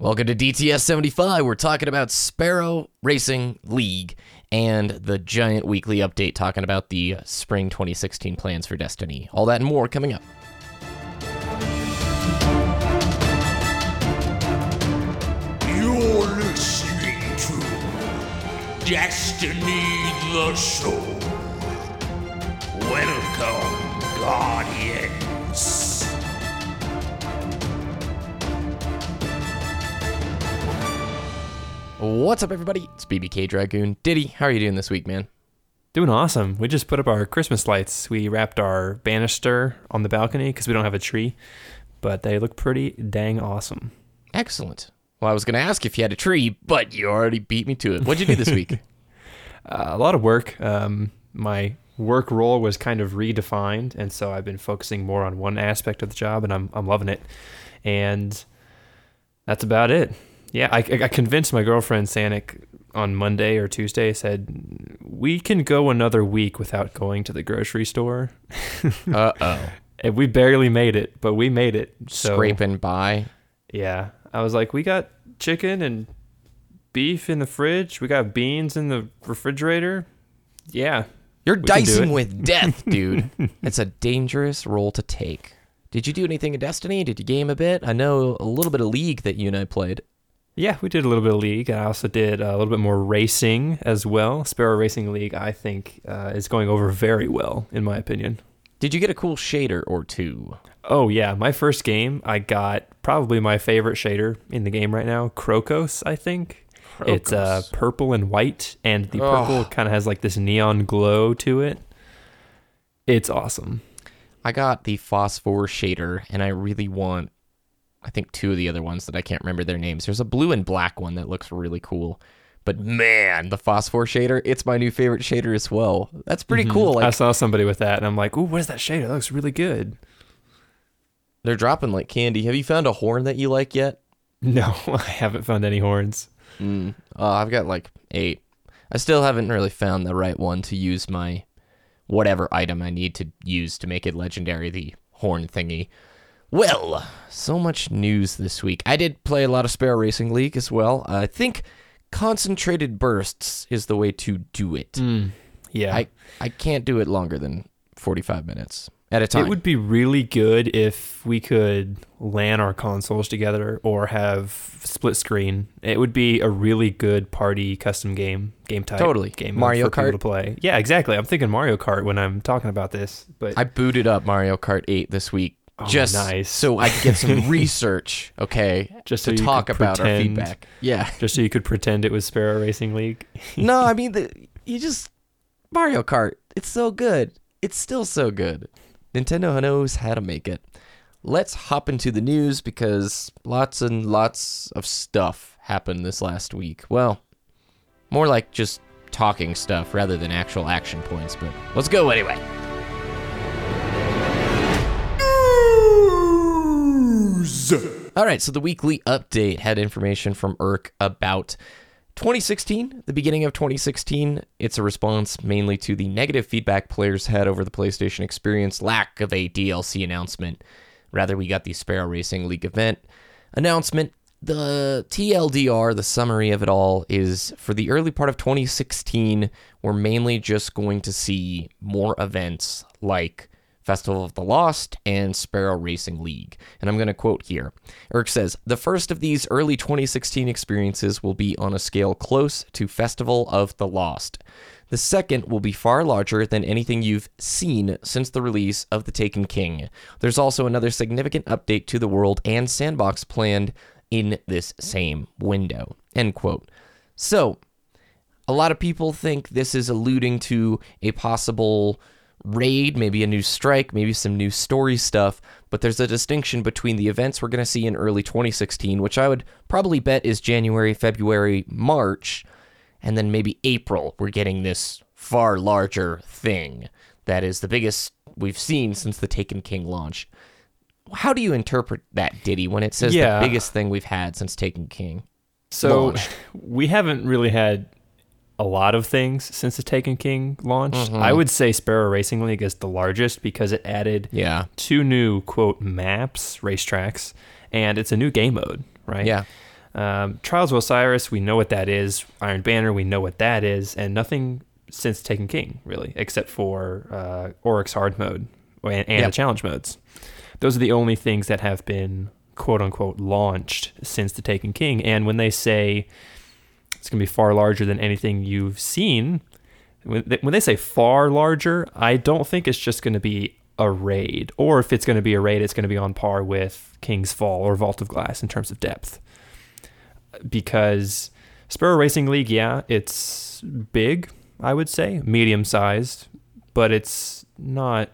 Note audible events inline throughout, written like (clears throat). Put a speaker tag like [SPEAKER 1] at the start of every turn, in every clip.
[SPEAKER 1] Welcome to DTS 75. We're talking about Sparrow Racing League and the giant weekly update talking about the spring 2016 plans for Destiny. All that and more coming up.
[SPEAKER 2] You're listening to Destiny the Show. Welcome, Guardians.
[SPEAKER 1] What's up, everybody? It's BBK Dragoon. Diddy, how are you doing this week, man?
[SPEAKER 3] Doing awesome. We just put up our Christmas lights. We wrapped our banister on the balcony because we don't have a tree, but they look pretty dang awesome.
[SPEAKER 1] Excellent. Well, I was going to ask if you had a tree, but you already beat me to it. What'd you do this week? (laughs) (laughs)
[SPEAKER 3] Uh, a lot of work. Um, my work role was kind of redefined, and so I've been focusing more on one aspect of the job, and I'm I'm loving it. And that's about it. Yeah, I, I convinced my girlfriend Sanic on Monday or Tuesday. Said we can go another week without going to the grocery store. (laughs)
[SPEAKER 1] Uh oh.
[SPEAKER 3] And we barely made it, but we made it. So
[SPEAKER 1] Scraping by.
[SPEAKER 3] Yeah. I was like, we got chicken and beef in the fridge. We got beans in the refrigerator. Yeah.
[SPEAKER 1] You're
[SPEAKER 3] We can do
[SPEAKER 1] dicing with (laughs) death, dude. it's a dangerous role to take. Did you do anything in Destiny? Did you game a bit? I know a little bit of League that you and I played.
[SPEAKER 3] Yeah, we did a little bit of league. And I also did a little bit more racing as well. Sparrow Racing League, I think, uh, is going over very well, in my opinion.
[SPEAKER 1] Did you get a cool shader or two?
[SPEAKER 3] Oh, yeah. My first game, I got probably my favorite shader in the game right now Crocos, I think. Crocos. It's uh, purple and white, and the purple kind of has like this neon glow to it. It's awesome.
[SPEAKER 1] I got the phosphor shader, and I really want, I think, two of the other ones that I can't remember their names. There's a blue and black one that looks really cool. But man, the phosphor shader, it's my new favorite shader as well. That's pretty cool.
[SPEAKER 3] Mm-hmm. I
[SPEAKER 1] Like
[SPEAKER 3] saw somebody with that, and I'm like, "Ooh, what is that shader? That looks really good."
[SPEAKER 1] they're dropping like candy. Have you found a horn that you like yet?
[SPEAKER 3] No, (laughs) I haven't found any horns.
[SPEAKER 1] Mm. Uh, I've got like eight. I still haven't really found the right one to use my whatever item I need to use to make it legendary, the horn thingy. Well, so much news this week. I did play a lot of Sparrow Racing League as well. I think concentrated bursts is the way to do it. Hmm.
[SPEAKER 3] Yeah,
[SPEAKER 1] I, I can't do it longer than 45 minutes at a time.
[SPEAKER 3] It would be really good if we could LAN our consoles together or have split screen. It would be a really good party custom game game type.
[SPEAKER 1] Totally.
[SPEAKER 3] game
[SPEAKER 1] Mario Kart?
[SPEAKER 3] to play. Yeah, exactly. I'm thinking Mario Kart when I'm talking about this. But
[SPEAKER 1] I booted up Mario Kart 8 this week
[SPEAKER 3] Oh,
[SPEAKER 1] just
[SPEAKER 3] nice.
[SPEAKER 1] so I could get some (laughs) research, okay,
[SPEAKER 3] Just so
[SPEAKER 1] to talk about our
[SPEAKER 3] pretend-
[SPEAKER 1] feedback. Yeah.
[SPEAKER 3] just so you could pretend it was Sparrow Racing League. (laughs)
[SPEAKER 1] no, I mean, the, (laughs) you just Mario Kart. It's so good. It's still so good. Nintendo knows how to make it. Let's hop into the news because lots and lots of stuff happened this last week. Well, more like just talking stuff rather than actual action points, but let's go anyway. All right, so the weekly update had information from Eric about 2016, the beginning of 2016. It's a response mainly to the negative feedback players had over the PlayStation experience, lack of a DLC announcement. Rather, we got the Sparrow Racing League event announcement. The TLDR, the summary of it all, is for the early part of 2016, we're mainly just going to see more events like Festival of the Lost, and Sparrow Racing League. And I'm going to quote here. Eric says, The first of these early 2016 experiences will be on a scale close to Festival of the Lost. The second will be far larger than anything you've seen since the release of The Taken King. There's also another significant update to the world and sandbox planned in this same window. End quote. So, a lot of people think this is alluding to a possible raid, maybe a new strike, maybe some new story stuff, but there's a distinction between the events we're going to see in early 2016, which I would probably bet is January, February, March, and then maybe April, we're getting this far larger thing that is the biggest we've seen since the Taken King launch. How do you interpret that, Diddy, when it says
[SPEAKER 3] Yeah.
[SPEAKER 1] the biggest thing we've had since Taken King?
[SPEAKER 3] So
[SPEAKER 1] launched. (laughs)
[SPEAKER 3] we haven't really had a lot of things since the Taken King launched.
[SPEAKER 1] Mm-hmm.
[SPEAKER 3] I would say Sparrow Racing League is the largest because it added
[SPEAKER 1] Yeah.
[SPEAKER 3] two new quote maps, racetracks, and it's a new game mode, right?
[SPEAKER 1] Yeah.
[SPEAKER 3] Um, Trials of Osiris, we know what that is. Iron Banner, we know what that is, and nothing since Taken King really, except for uh, Oryx Hard Mode and, and
[SPEAKER 1] Yep.
[SPEAKER 3] the challenge modes. Those are the only things that have been quote unquote launched since the Taken King. And when they say it's going to be far larger than anything you've seen, when they, say far larger, I don't think it's just going to be a raid, or if it's going to be a raid, it's going to be on par with King's Fall or Vault of Glass in terms of depth. Because Sparrow Racing League, yeah, it's big, I would say, medium sized, but it's not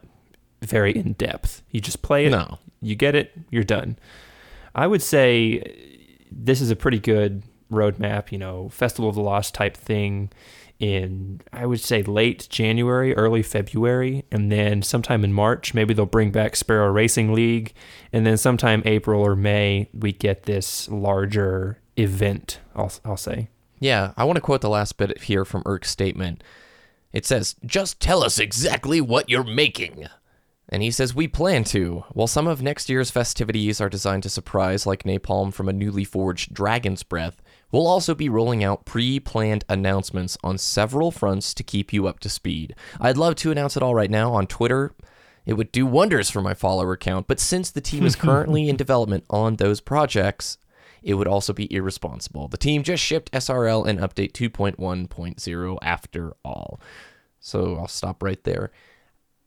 [SPEAKER 3] very in depth. You just play it,
[SPEAKER 1] No.
[SPEAKER 3] you get it, you're done. I would say this is a pretty good roadmap, you know, Festival of the Lost type thing in I would say late January, early February, and then sometime in March, maybe they'll bring back Sparrow Racing League, and then sometime April or May we get this larger event, I'll I'll say.
[SPEAKER 1] Yeah, I want to quote the last bit here from Eric's statement. It says, Just tell us exactly what you're making. And he says, We plan to. While some of next year's festivities are designed to surprise, like napalm from a newly forged dragon's breath, we'll also be rolling out pre planned announcements on several fronts to keep you up to speed. I'd love to announce it all right now on Twitter. It would do wonders for my follower count, but since the team is currently in (laughs) development on those projects, it would also be irresponsible. The team just shipped SRL and update 2.1.0 after all. So I'll stop right there.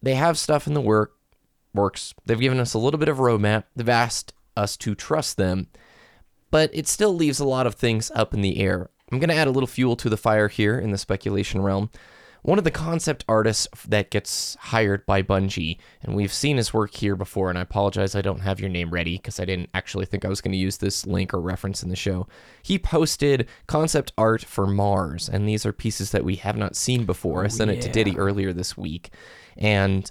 [SPEAKER 1] They have stuff in the work works. They've given us a little bit of a roadmap. They've asked us to trust them, but it still leaves a lot of things up in the air. I'm going to add a little fuel to the fire here in the speculation realm. One of the concept artists that gets hired by Bungie, and we've seen his work here before, and I apologize I don't have your name ready because I didn't actually think I was going to use this link or reference in the show. He posted concept art for Mars, and these are pieces that we have not seen before. I oh, sent it to Diddy earlier this week, and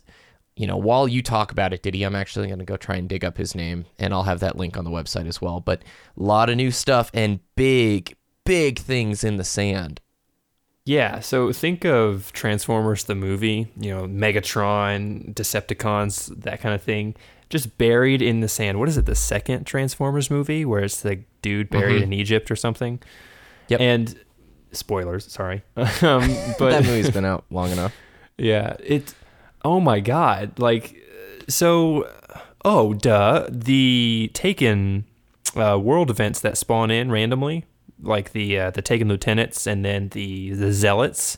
[SPEAKER 1] you know, while you talk about it, Diddy, I'm actually going to go try and dig up his name, and I'll have that link on the website as well. But a lot of new stuff and big, big things in the sand.
[SPEAKER 3] Yeah, so think of Transformers the movie, you know, Megatron, Decepticons, that kind of thing, just buried in the sand. What is it, the second Transformers movie where it's the dude buried in Egypt or something?
[SPEAKER 1] Yep.
[SPEAKER 3] And spoilers, sorry. (laughs) um, (laughs)
[SPEAKER 1] But
[SPEAKER 3] but
[SPEAKER 1] that movie's been out long enough. (laughs)
[SPEAKER 3] yeah, it. Oh my god! Like, so, oh duh, the Taken uh, world events that spawn in randomly, like the uh, the Taken lieutenants and then the the zealots.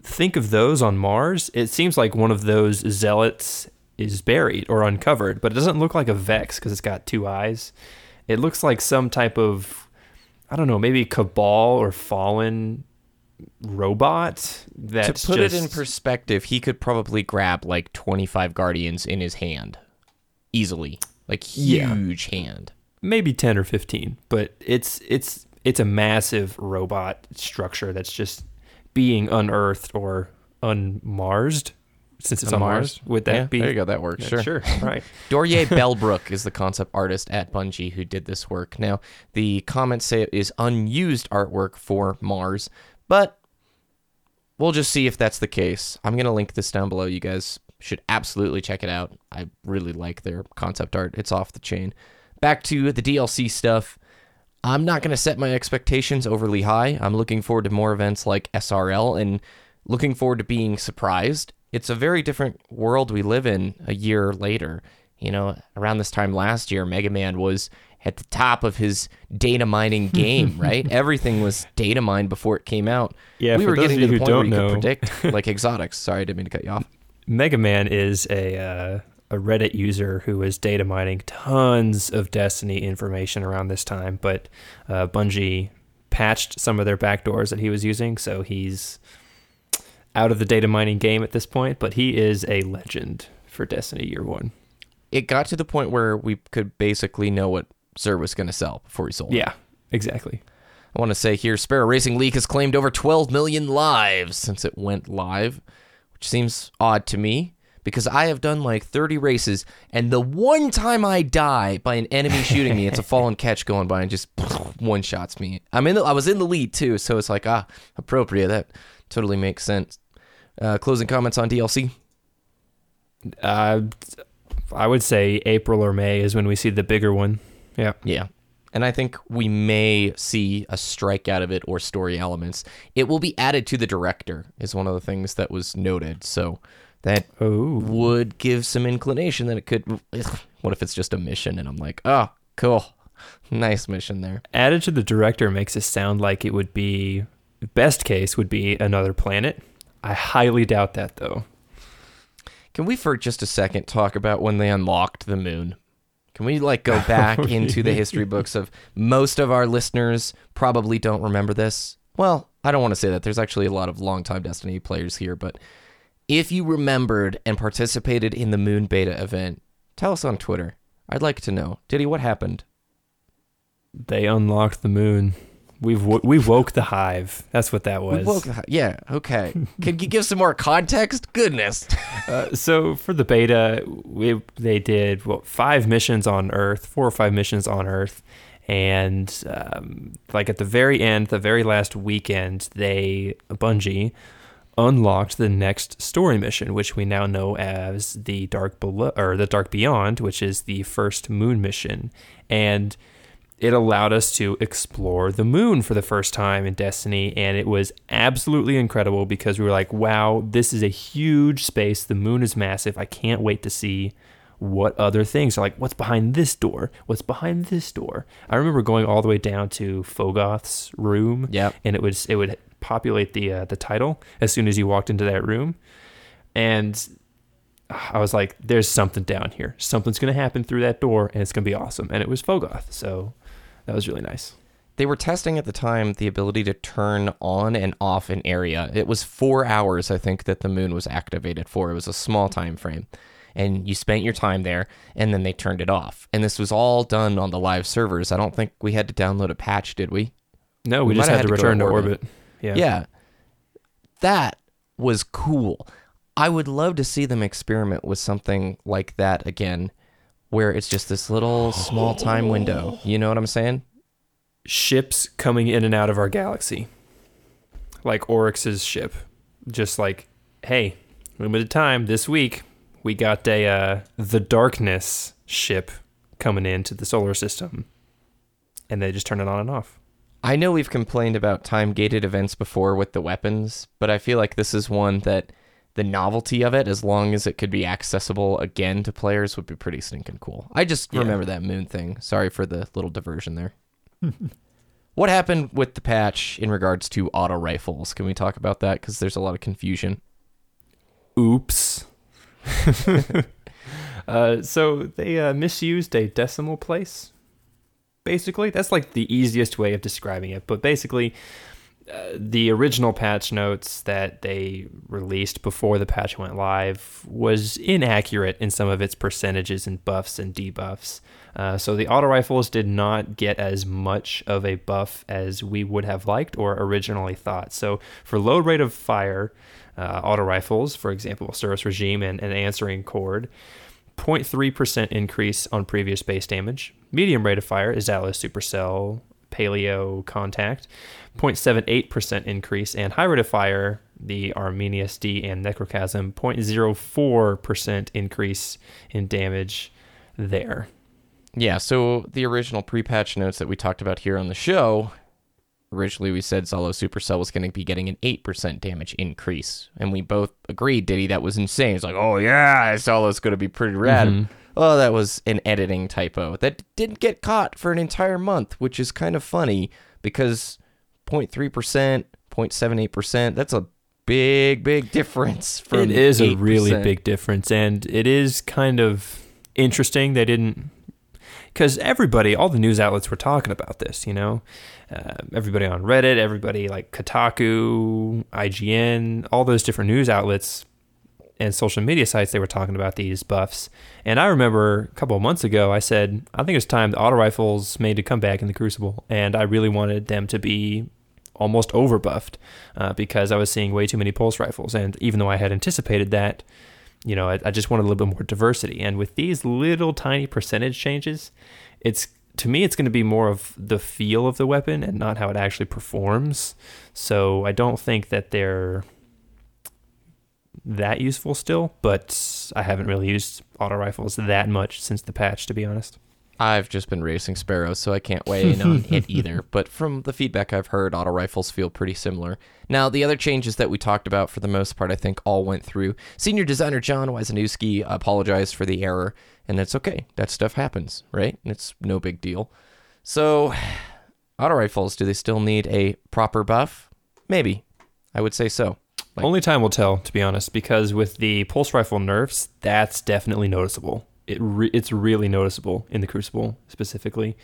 [SPEAKER 3] Think of those on Mars. It seems like one of those zealots is buried or uncovered, but it doesn't look like a Vex because it's got two eyes. It looks like some type of, I don't know, maybe Cabal or Fallen robot.
[SPEAKER 1] To put it in perspective, he could probably grab like 25 Guardians in his hand easily. Like
[SPEAKER 3] Yeah.
[SPEAKER 1] huge hand.
[SPEAKER 3] maybe 10 or 15 but it's it's it's a massive robot structure that's just being unearthed or unmarsed since it's on Mars. Would that
[SPEAKER 1] Yeah,
[SPEAKER 3] be
[SPEAKER 1] There you go. That works.
[SPEAKER 3] Yeah,
[SPEAKER 1] Sure.
[SPEAKER 3] sure (laughs) right
[SPEAKER 1] Dorje (laughs) Bellbrook is the concept artist at Bungie who did this work. Now, the comments say it is unused artwork for Mars, but we'll just see if that's the case. I'm going to link this down below. You guys should absolutely check it out. I really like their concept art, it's off the chain. Back to the DLC stuff. I'm not going to set my expectations overly high. I'm looking forward to more events like SRL and looking forward to being surprised. It's a very different world we live in a year later. You know, around this time last year, Mega Man was at the top of his data mining (laughs) game, right? Everything was data mined before it came out.
[SPEAKER 3] Yeah,
[SPEAKER 1] we were getting to the point where you could predict (laughs) like exotics. Sorry, I didn't mean to cut you off.
[SPEAKER 3] mega man is a uh, a reddit user who is data mining tons of destiny information around this time but uh, bungie patched some of their backdoors that he was using so he's out of the data mining game at this point but he is a legend for destiny year one
[SPEAKER 1] It got to the point where we could basically know what Xur was going to sell before he sold.
[SPEAKER 3] Yeah, exactly.
[SPEAKER 1] I want to say here Sparrow Racing League has claimed over 12 million lives since it went live, which seems odd to me because I have done like 30 races and the one time I die by an enemy shooting me, it's a (laughs) fallen ketch going by and just (laughs) one shots me. I'm in the, I was in the lead too, so it's like ah, appropriate. That totally makes sense. Uh, closing comments on DLC.
[SPEAKER 3] Uh, I would say April or May is when we see the bigger one. Yeah.
[SPEAKER 1] Yeah. and I think we may see a strike out of it or story elements. It will be added to the director, is one of the things that was noted. So that
[SPEAKER 3] Oh.
[SPEAKER 1] would give some inclination that it could. What if it's just a mission? And I'm like, oh, cool. Nice mission there.
[SPEAKER 3] Added to the director makes it sound like it would be best case would be another planet. I highly doubt that though.
[SPEAKER 1] Can we, for just a second, talk about when they unlocked the moon? Can we like go back (laughs) into the history (laughs) books of most of our listeners probably don't remember this? Well, I don't want to say that. There's actually a lot of longtime Destiny players here, but if you remembered and participated in the moon beta event, tell us on Twitter. I'd like to know. Diddy, what happened?
[SPEAKER 3] They unlocked the moon. We've wo- we woke the hive. That's what that
[SPEAKER 1] We
[SPEAKER 3] was.
[SPEAKER 1] woke the- yeah, okay. (laughs) Can you give some more context? Goodness. (laughs)
[SPEAKER 3] Uh, so for the beta, we they did what five missions on Earth, four or five missions on Earth, and um, like at the very end, the very last weekend, they Bungie unlocked the next story mission, which we now know as the Dark Below or the Dark Beyond, which is the first Moon mission, and it allowed us to explore the moon for the first time in Destiny, and it was absolutely incredible because we were like, wow, this is a huge space. The moon is massive. I can't wait to see what other things are like. What's behind this door? What's behind this door? I remember going all the way down to Phogoth's room,
[SPEAKER 1] Yep.
[SPEAKER 3] and it was it would populate the uh, the title as soon as you walked into that room, and I was like, "There's something down here. Something's gonna happen through that door, and it's gonna be awesome." And it was Fogoth, so that was really nice.
[SPEAKER 1] They were testing at the time the ability to turn on and off an area. It was four hours, I think, that the moon was activated for. It was a small time frame. And you spent your time there, and then they turned it off. And this was all done on the live servers. I don't think we had to download a patch, did we?
[SPEAKER 3] No, we,
[SPEAKER 1] We
[SPEAKER 3] just had, to
[SPEAKER 1] had to
[SPEAKER 3] return
[SPEAKER 1] to
[SPEAKER 3] to
[SPEAKER 1] orbit.
[SPEAKER 3] orbit. Yeah.
[SPEAKER 1] Yeah. That was cool. I would love to see them experiment with something like that again, where it's just this little small time window. You know what I'm saying?
[SPEAKER 3] Ships coming in and out of our galaxy, like Oryx's ship. Just like, hey, limited time this week. We got a uh, the Darkness ship coming into the solar system, and they just turn it on and off.
[SPEAKER 1] I know we've complained about time gated events before with the weapons, but I feel like this is one that the novelty of it, as long as it could be accessible again to players, would be pretty stinking cool. I just
[SPEAKER 3] Yeah.
[SPEAKER 1] remember that moon thing. Sorry for the little diversion there. (laughs) what happened with the patch in regards to auto rifles? Can we talk about that? Because there's a lot of confusion.
[SPEAKER 3] Oops. (laughs) (laughs) uh, so they uh, misused a decimal place. Basically, that's like the easiest way of describing it. But basically, the original patch notes that they released before the patch went live was inaccurate in some of its percentages and buffs and debuffs. Uh, so the auto rifles did not get as much of a buff as we would have liked or originally thought. So for low rate of fire, uh, auto rifles, for example, SUROS Regime and, and answering chord, 0.3% increase on previous base damage. Medium rate of fire is Atlas Supercell, Paleo Contact, 0.78% increase, and fire, the Arminius-D and Necrochasm, 0.04% increase in damage there.
[SPEAKER 1] Yeah, so the original pre-patch notes that we talked about here on the show, originally we said Zhalo Supercell was going to be getting an 8% damage increase. And we both agreed, Diddy, that was insane. It's like, oh yeah, Zhalo's going to be pretty rad. Oh, that was an editing typo. That didn't get caught for an entire month, which is kind of funny because 0.3%, 0.78%, that's a big, big difference from
[SPEAKER 3] It is a really big difference, and it is kind of interesting they didn't. Because everybody, all the news outlets were talking about this, you know? Uh, everybody on Reddit, everybody like Kotaku, IGN, all those different news outlets and social media sites, they were talking about these buffs. And I remember a couple of months ago, I said, I think it's time the auto rifles made to come back in the Crucible. And I really wanted them to be almost over buffed uh, because I was seeing way too many pulse rifles. And even though I had anticipated that, you know, I, I just wanted a little bit more diversity. And with these little tiny percentage changes, it's to me, it's going to be more of the feel of the weapon and not how it actually performs. So I don't think that they're that useful still, but I haven't really used auto rifles that much since the patch, to be honest.
[SPEAKER 1] I've just been racing sparrows, so I can't weigh in on it (laughs) either. But from the feedback I've heard, auto rifles feel pretty similar. Now, the other changes that we talked about, for the most part, I think all went through. Senior designer Jon Weisnewski apologized for the error, and that's okay. That stuff happens, right? And it's no big deal. So, (sighs) auto rifles, do they still need a proper buff? Maybe. I would say so. Like-
[SPEAKER 3] Only time will tell, to be honest, because with the pulse rifle nerfs, that's definitely noticeable. It re- it's really noticeable in the Crucible specifically.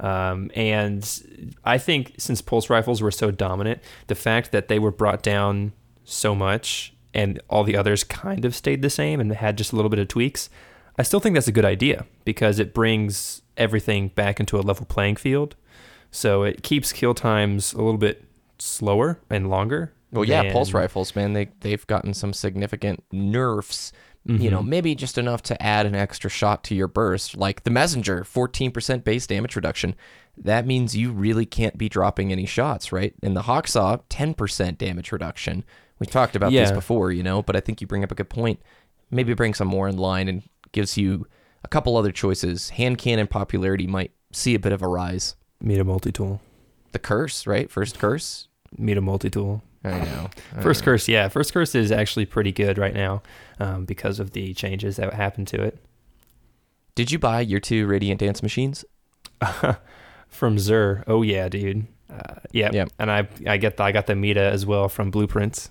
[SPEAKER 3] Um, and I think since pulse rifles were so dominant, the fact that they were brought down so much and all the others kind of stayed the same and had just a little bit of tweaks, I still think that's a good idea because it brings everything back into a level playing field. So it keeps kill times a little bit slower and longer.
[SPEAKER 1] Well, yeah, pulse rifles, man, they they've gotten some significant nerfs. You
[SPEAKER 3] Mm-hmm.
[SPEAKER 1] know, maybe just enough to add an extra shot to your burst, like the messenger, 14% base damage reduction. That means you really can't be dropping any shots, right? And the Hawksaw, 10% damage reduction. We talked about this
[SPEAKER 3] Yeah.
[SPEAKER 1] before, you know, but I think you bring up a good point. Maybe bring some more in line and gives you a couple other choices. Hand cannon popularity might see a bit of a rise.
[SPEAKER 3] MIDA Multi-Tool.
[SPEAKER 1] The curse, right? First curse.
[SPEAKER 3] MIDA Multi-Tool.
[SPEAKER 1] I know. I
[SPEAKER 3] First
[SPEAKER 1] know.
[SPEAKER 3] curse, yeah. First curse is actually pretty good right now um, because of the changes that happened to it.
[SPEAKER 1] Did you buy your two Radiant Dance machines? (laughs)
[SPEAKER 3] From Xur, oh yeah, dude. Uh, yeah,
[SPEAKER 1] Yep.
[SPEAKER 3] and I I get the, I got the Meta as well from Blueprints.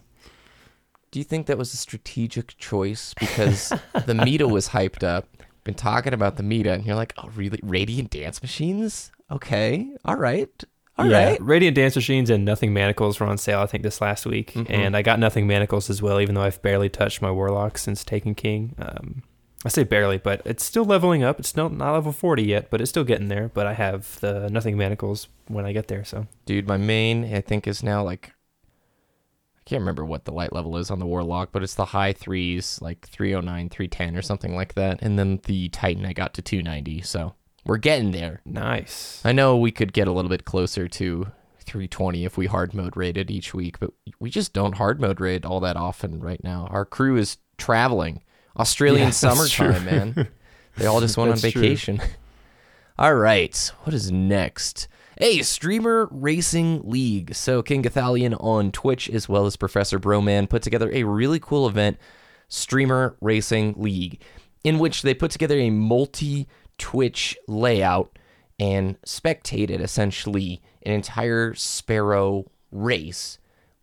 [SPEAKER 1] Do you think that was a strategic choice? Because the Meta was hyped up. Been talking about the Meta, and you're like, oh, really? Radiant Dance machines? Okay. All right. All right.
[SPEAKER 3] yeah, Radiant Dance Machines and Nothing Manacles were on sale, I think, this last week.
[SPEAKER 1] Mhm.
[SPEAKER 3] And I got Nothing Manacles as well, even though I've barely touched my Warlock since Taken King. Um, I say barely, but it's still leveling up. It's still not level 40 yet, but it's still getting there. But I have the Nothing Manacles when I get there, so.
[SPEAKER 1] Dude, my main, I think, is now like, can't remember what the light level is on the Warlock, but it's the high threes, like 309, 310, or something like that. And then the Titan, I got to 290. So we're getting there.
[SPEAKER 3] Nice.
[SPEAKER 1] I know we could get a little bit closer to 320 if we hard mode rated each week, but we just don't hard mode raid all that often right now. Our crew is traveling. Australian
[SPEAKER 3] Yeah, (laughs)
[SPEAKER 1] summertime, man. They all just went on (laughs) vacation. (laughs) all right. What is next? Hey, Streamer Racing League. So KingGothalion on Twitch as well as Professor Broman put together a really cool event, Streamer Racing League, in which they put together a multi Twitch layout and spectated essentially an entire Sparrow race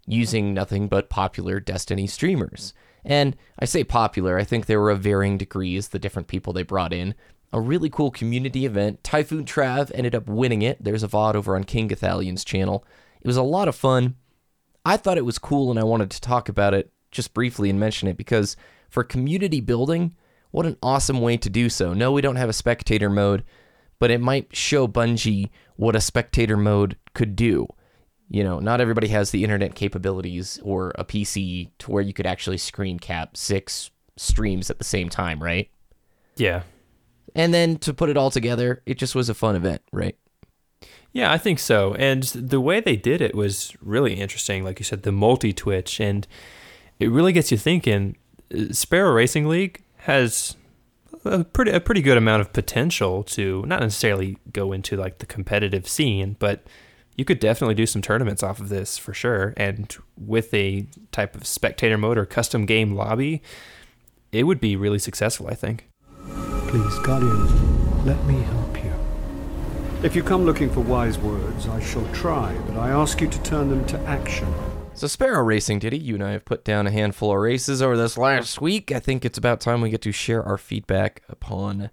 [SPEAKER 1] using nothing but popular Destiny streamers. And I say popular, I think there were varying degrees the different people they brought in. A really cool community event. Typhoon Trav ended up winning it. There's a VOD over on KingGothalion's channel. It was a lot of fun. I thought it was cool and I wanted to talk about it just briefly and mention it because for community building, what an awesome way to do so. No, we don't have a spectator mode, but it might show Bungie what a spectator mode could do. You know, not everybody has the internet capabilities or a PC to where you could actually screen cap six streams at the same time, right?
[SPEAKER 3] Yeah.
[SPEAKER 1] And then to put it all together, it just was a fun event, right?
[SPEAKER 3] Yeah, I think so. And the way they did it was really interesting. Like you said, the multi Twitch, and it really gets you thinking. uh, Sparrow Racing League has a pretty a pretty good amount of potential to not necessarily go into like the competitive scene, but you could definitely do some tournaments off of this for sure. And with a type of spectator mode or custom game lobby, it would be really successful. I think.
[SPEAKER 4] Please, Guardian, let me help you. If you come looking for wise words, I shall try, but I ask you to turn them to action.
[SPEAKER 1] So Sparrow Racing, Diddy, you and I have put down a handful of races over this last week. I think it's about time we get to share our feedback upon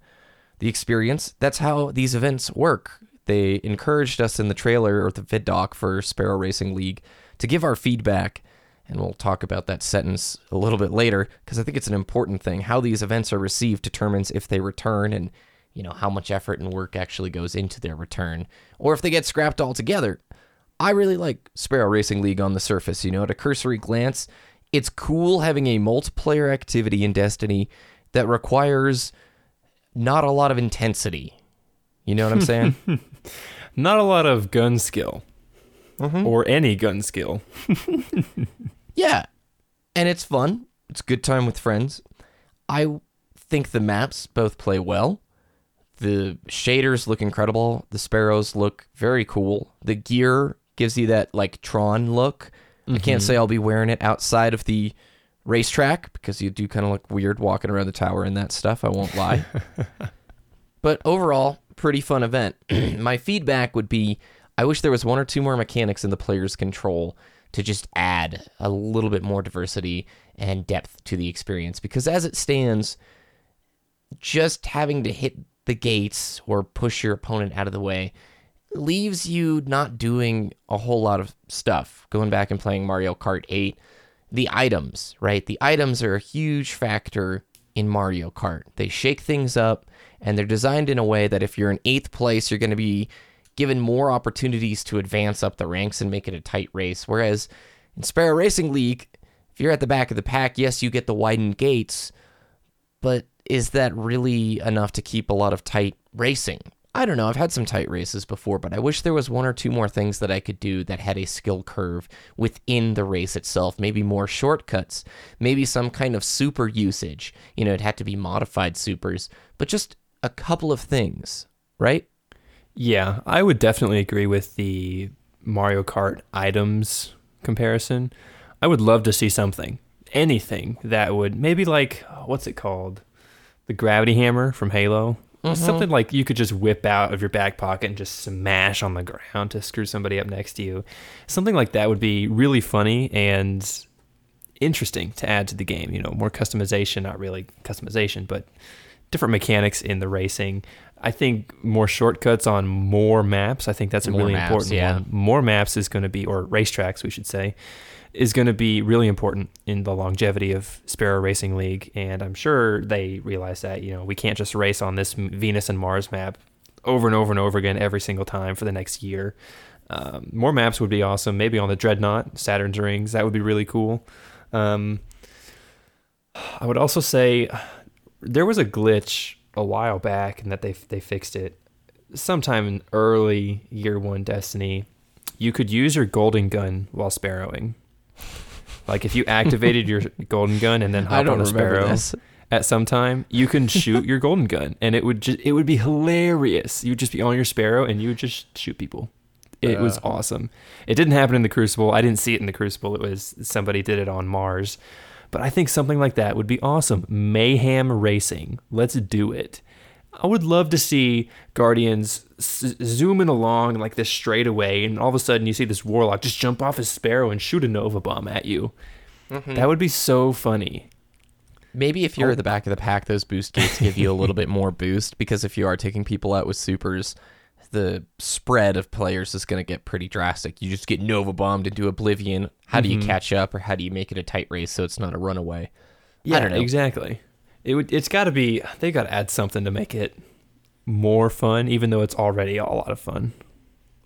[SPEAKER 1] the experience. That's how these events work. They encouraged us in the trailer or the vid doc for Sparrow Racing League to give our feedback, and we'll talk about that sentence a little bit later because I think it's an important thing. How these events are received determines if they return and you know how much effort and work actually goes into their return, or if they get scrapped altogether. I really like Sparrow Racing League on the surface. You know, at a cursory glance, it's cool having a multiplayer activity in Destiny that requires not a lot of intensity. You know what I'm saying? (laughs)
[SPEAKER 3] Not a lot of gun skill,
[SPEAKER 1] Mhm.
[SPEAKER 3] or any gun skill. (laughs)
[SPEAKER 1] yeah. And it's fun. It's good time with friends. I think the maps both play well. The shaders look incredible. The sparrows look very cool. The gear gives you that like Tron look. I can't mm-hmm. say I'll be wearing it outside of the racetrack because you do kind of look weird walking around the tower and that stuff. I won't lie. (laughs) but overall, pretty fun event. (clears throat) My feedback would be I wish there was one or two more mechanics in the player's control to just add a little bit more diversity and depth to the experience because as it stands, just having to hit the gates or push your opponent out of the way leaves you not doing a whole lot of stuff. Going back and playing Mario Kart 8, the items, right? The items are a huge factor in Mario Kart. They shake things up and they're designed in a way that if you're in eighth place, you're going to be given more opportunities to advance up the ranks and make it a tight race. Whereas in Sparrow Racing League, if you're at the back of the pack, yes, you get the widened gates, but is that really enough to keep a lot of tight racing? I don't know. I've had some tight races before, but I wish there was one or two more things that I could do that had a skill curve within the race itself. Maybe more shortcuts, maybe some kind of super usage. You know, it had to be modified supers, but just a couple of things, right?
[SPEAKER 3] Yeah, I would definitely agree with the Mario Kart items comparison. I would love to see something, anything that would maybe like what's it called, the gravity hammer from Halo. Mm-hmm. Something like you could just whip out of your back pocket and just smash on the ground to screw somebody up next to you. Something like that would be really funny and interesting to add to the game. You know, more customization, not really customization, but different mechanics in the racing. I think more shortcuts on more maps. I think that's a
[SPEAKER 1] More
[SPEAKER 3] really
[SPEAKER 1] maps,
[SPEAKER 3] important
[SPEAKER 1] yeah.
[SPEAKER 3] one. More maps is going to be, or racetracks, we should say, is going to be really important in the longevity of Sparrow Racing League. And I'm sure they realize that, you know, we can't just race on this Venus and Mars map over and over and over again every single time for the next year. Um, more maps would be awesome. Maybe on the Dreadnought, Saturn's Rings, that would be really cool. Um, I would also say there was a glitch a while back and that they they fixed it sometime in early year one Destiny. You could use your golden gun while sparrowing. Like if you activated your (laughs) golden gun and then hop on a sparrow
[SPEAKER 1] this.
[SPEAKER 3] at some time, you can shoot your golden gun and it would just it would be hilarious. You would just be on your sparrow and you would just shoot people. It was awesome. It didn't happen in the Crucible. I didn't see it in the Crucible. It was somebody did it on Mars. But I think something like that would be awesome. Mayhem Racing. Let's do it. I would love to see Guardians s- zooming along like this straightaway, and all of a sudden you see this warlock just jump off his sparrow and shoot a Nova bomb at you. Mm-hmm. That would be so funny.
[SPEAKER 1] Maybe if you're oh. at the back of the pack, those boost gates give you a little bit more boost because if you are taking people out with supers, the spread of players is going to get pretty drastic. You just get Nova bombed into oblivion. How do you catch up, or how do you make it a tight race so it's not a runaway? Know.
[SPEAKER 3] exactly. It would. It's got to be. They got to add something to make it more fun, even though it's already a lot of fun.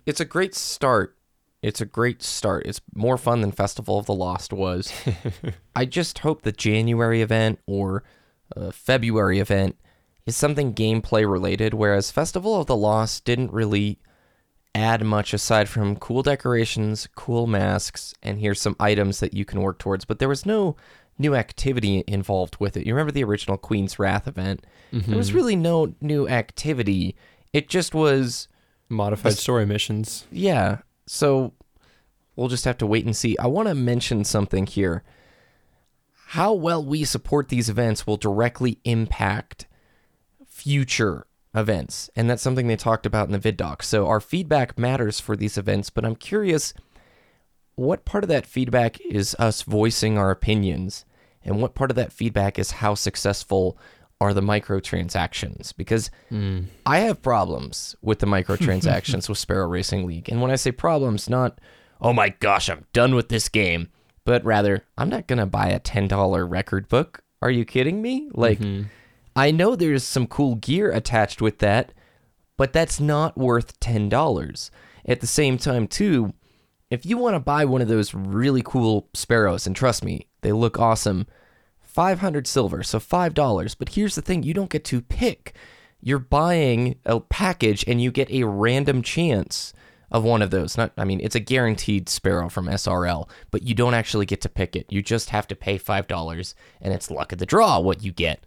[SPEAKER 1] It's a great start. It's a great start. It's more fun than Festival of the Lost was. (laughs) I just hope the January event or uh, February event is something gameplay related, whereas Festival of the Lost didn't really add much aside from cool decorations, cool masks, and here's some items that you can work towards. But there was no new activity involved with it. You remember the original Queen's Wrath event? There was mm-hmm. really no new activity. It just was
[SPEAKER 3] Modified
[SPEAKER 1] This-
[SPEAKER 3] story missions.
[SPEAKER 1] yeah. So we'll just have to wait and see. I want to mention something here. How well we support these events will directly impact future events. And that's something they talked about in the vid doc. So our feedback matters for these events, but I'm curious what part of that feedback is us voicing our opinions and what part of that feedback is how successful are the microtransactions because hmm. I have problems with the microtransactions (laughs) with Sparrow Racing League. And when I say problems, not, oh my gosh, I'm done with this game, but rather, I'm not going to buy a $10 record book. Are you kidding me? Like, mm-hmm. I know there's some cool gear attached with that, but that's not worth $10. At the same time, too, if you want to buy one of those really cool sparrows, and trust me, they look awesome, 500 silver, so $5. But here's the thing you don't get to pick. You're buying a package and you get a random chance of one of those. Not I mean, it's a guaranteed sparrow from SRL, but you don't actually get to pick it. You just have to pay $5 and it's luck of the draw what you get.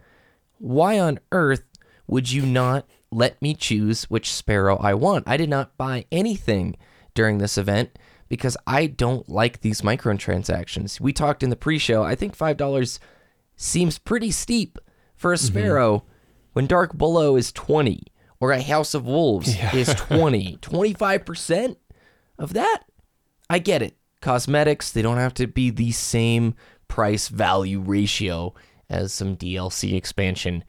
[SPEAKER 1] Why on earth would you not let me choose which sparrow I want. I did not buy anything during this event because I don't like these microtransactions. We talked in the pre-show. I think five dollars seems pretty steep for a mm-hmm. sparrow when Dark Below is twenty or a House of Wolves is (laughs) 20, 25 percent of that. I get it. Cosmetics, they don't have to be the same price value ratio as some DLC expansion.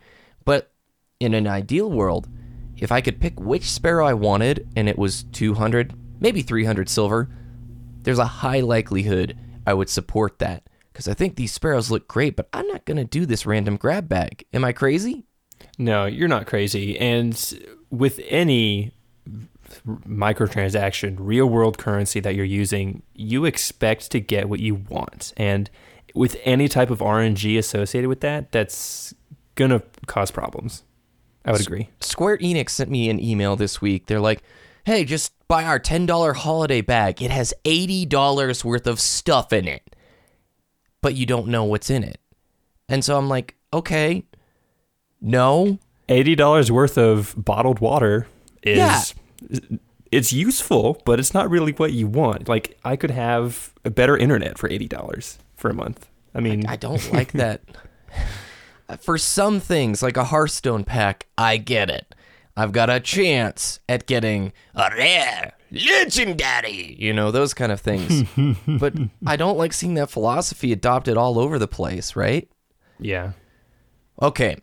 [SPEAKER 1] But in an ideal world, if I could pick which sparrow I wanted and it was 200, maybe 300 silver, there's a high likelihood I would support that because I think these sparrows look great, but I'm not going to do this random grab bag. Am I crazy?
[SPEAKER 3] No, you're not crazy. And with any microtransaction, real world currency that you're using, you expect to get what you want. And with any type of RNG associated with that, that's going to cause problems. I would agree.
[SPEAKER 1] Square Enix sent me an email this week. They're like, hey, just buy our $10 holiday bag. It has $80 worth of stuff in it, but you don't know what's in it. And so I'm like, okay, no.
[SPEAKER 3] $80 worth of bottled water is
[SPEAKER 1] Yeah.
[SPEAKER 3] it's useful, but it's not really what you want. Like I could have a better internet for $80 for a month. I mean,
[SPEAKER 1] I don't (laughs) like that. For some things, like a Hearthstone pack, I get it. I've got a chance at getting a rare legendary, you know, those kind of things. (laughs) but I don't like seeing that philosophy adopted all over the place, right?
[SPEAKER 3] yeah.
[SPEAKER 1] Okay.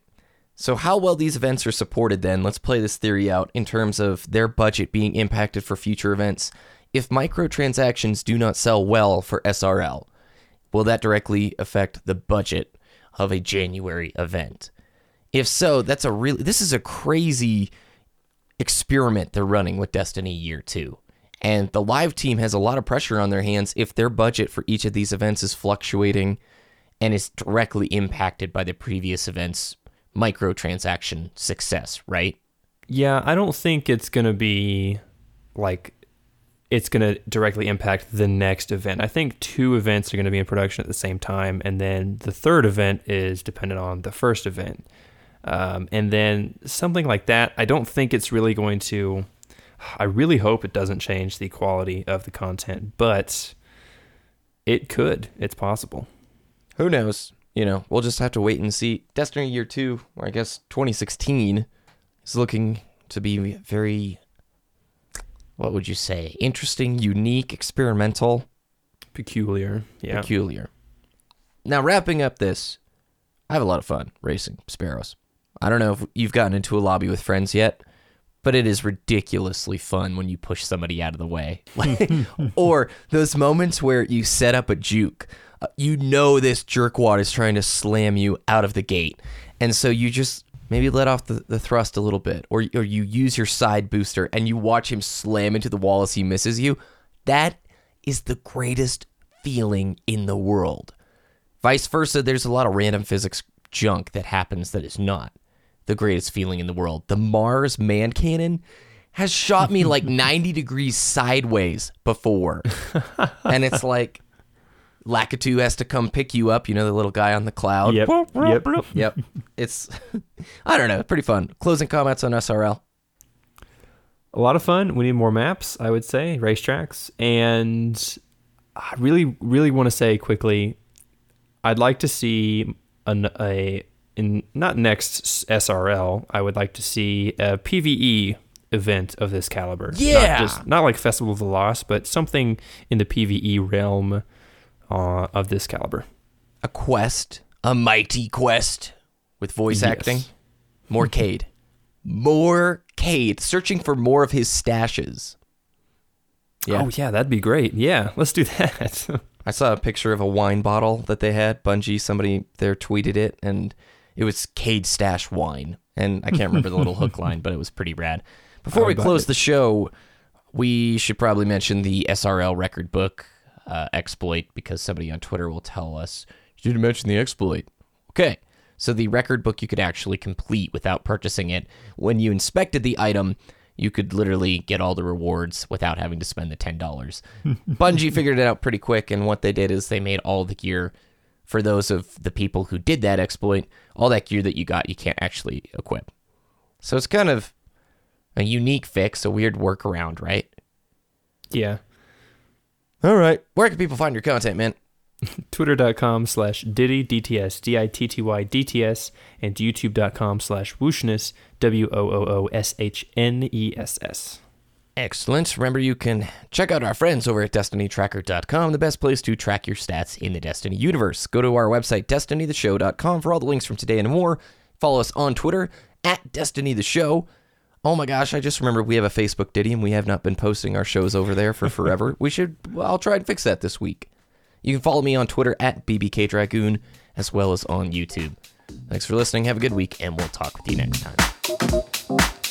[SPEAKER 1] So, how well these events are supported then? Let's play this theory out in terms of their budget being impacted for future events. If microtransactions do not sell well for SRL, will that directly affect the budget of a January event? If so, that's a really this is a crazy experiment they're running with Destiny Year 2. And the live team has a lot of pressure on their hands if their budget for each of these events is fluctuating and is directly impacted by the previous event's microtransaction success, right?
[SPEAKER 3] Yeah, I don't think it's going to be like it's going to directly impact the next event. I think two events are going to be in production at the same time, and then the third event is dependent on the first event. Um, and then something like that, I don't think it's really going to. I really hope it doesn't change the quality of the content, but it could. It's possible.
[SPEAKER 1] Who knows? You know, we'll just have to wait and see. Destiny Year 2, or I guess 2016, is looking to be very, what would you say, interesting, unique, experimental.
[SPEAKER 3] Peculiar. Yeah.
[SPEAKER 1] peculiar. Now, wrapping up this, I have a lot of fun racing sparrows. I don't know if you've gotten into a lobby with friends yet, but it is ridiculously fun when you push somebody out of the way. (laughs) Like, or those moments where you set up a juke. Uh, You know this jerkwad is trying to slam you out of the gate. And so you just maybe let off the, the thrust a little bit, or, or you use your side booster and you watch him slam into the wall as he misses you. That is the greatest feeling in the world. Vice versa, there's a lot of random physics junk that happens that is not the greatest feeling in the world. The Mars man cannon has shot me like (laughs) 90 degrees sideways before. and it's like Lakitu has to come pick you up, you know, the little guy on the cloud.
[SPEAKER 3] Yep. Yep.
[SPEAKER 1] Yep. (laughs) It's, (laughs) I don't know, pretty fun. Closing comments on SRL.
[SPEAKER 3] a lot of fun. We need more maps, I would say, racetracks, and I really, really want to say quickly, I'd like to see an, a in not next SRL. I would like to see a PVE event of this caliber.
[SPEAKER 1] Yeah!
[SPEAKER 3] not, just, not like Festival of the Lost, but something in the PVE realm uh, of this caliber.
[SPEAKER 1] A quest, a mighty quest with voice
[SPEAKER 3] Yes.
[SPEAKER 1] acting. More Cayde. More Cayde. Searching for more of his stashes. Yeah.
[SPEAKER 3] Oh yeah, that'd be great. Yeah, let's do that. (laughs)
[SPEAKER 1] I saw a picture of a wine bottle that they had. Bungie, somebody there tweeted it, and it was Cayde Stash wine. And I can't remember the little hook (laughs) line, but it was pretty rad. Before we close
[SPEAKER 3] it.
[SPEAKER 1] the show, we should probably mention the SRL record book uh, exploit because somebody on Twitter will tell us, you didn't mention the exploit. Okay. So the record book you could actually complete without purchasing it. When you inspected the item, you could literally get all the rewards without having to spend the ten dollars. (laughs) Bungie figured it out pretty quick, and what they did is they made all the gear for those of the people who did that exploit. All that gear that you got, you can't actually equip. So it's kind of a unique fix, a weird workaround, right?
[SPEAKER 3] Yeah.
[SPEAKER 1] All right. Where can people find your content, man? (laughs)
[SPEAKER 3] Twitter.com slash Ditty, D-T-S, D-I-T-T-Y, D-T-S, and YouTube.com slash Wooshness, W-O-O-O-S-H-N-E-S-S.
[SPEAKER 1] Excellent. Remember, you can check out our friends over at DestinyTracker.com, the best place to track your stats in the Destiny universe. Go to our website, DestinyTheShow.com, for all the links from today and more. Follow us on Twitter at Destiny the Show. Oh my gosh, I just remembered we have a Facebook Diddy and we have not been posting our shows over there for (laughs) forever. we should, well, I'll try and fix that this week. You can follow me on Twitter at BBK Dragoon as well as on YouTube. Thanks for listening. Have a good week, and we'll talk with you next time.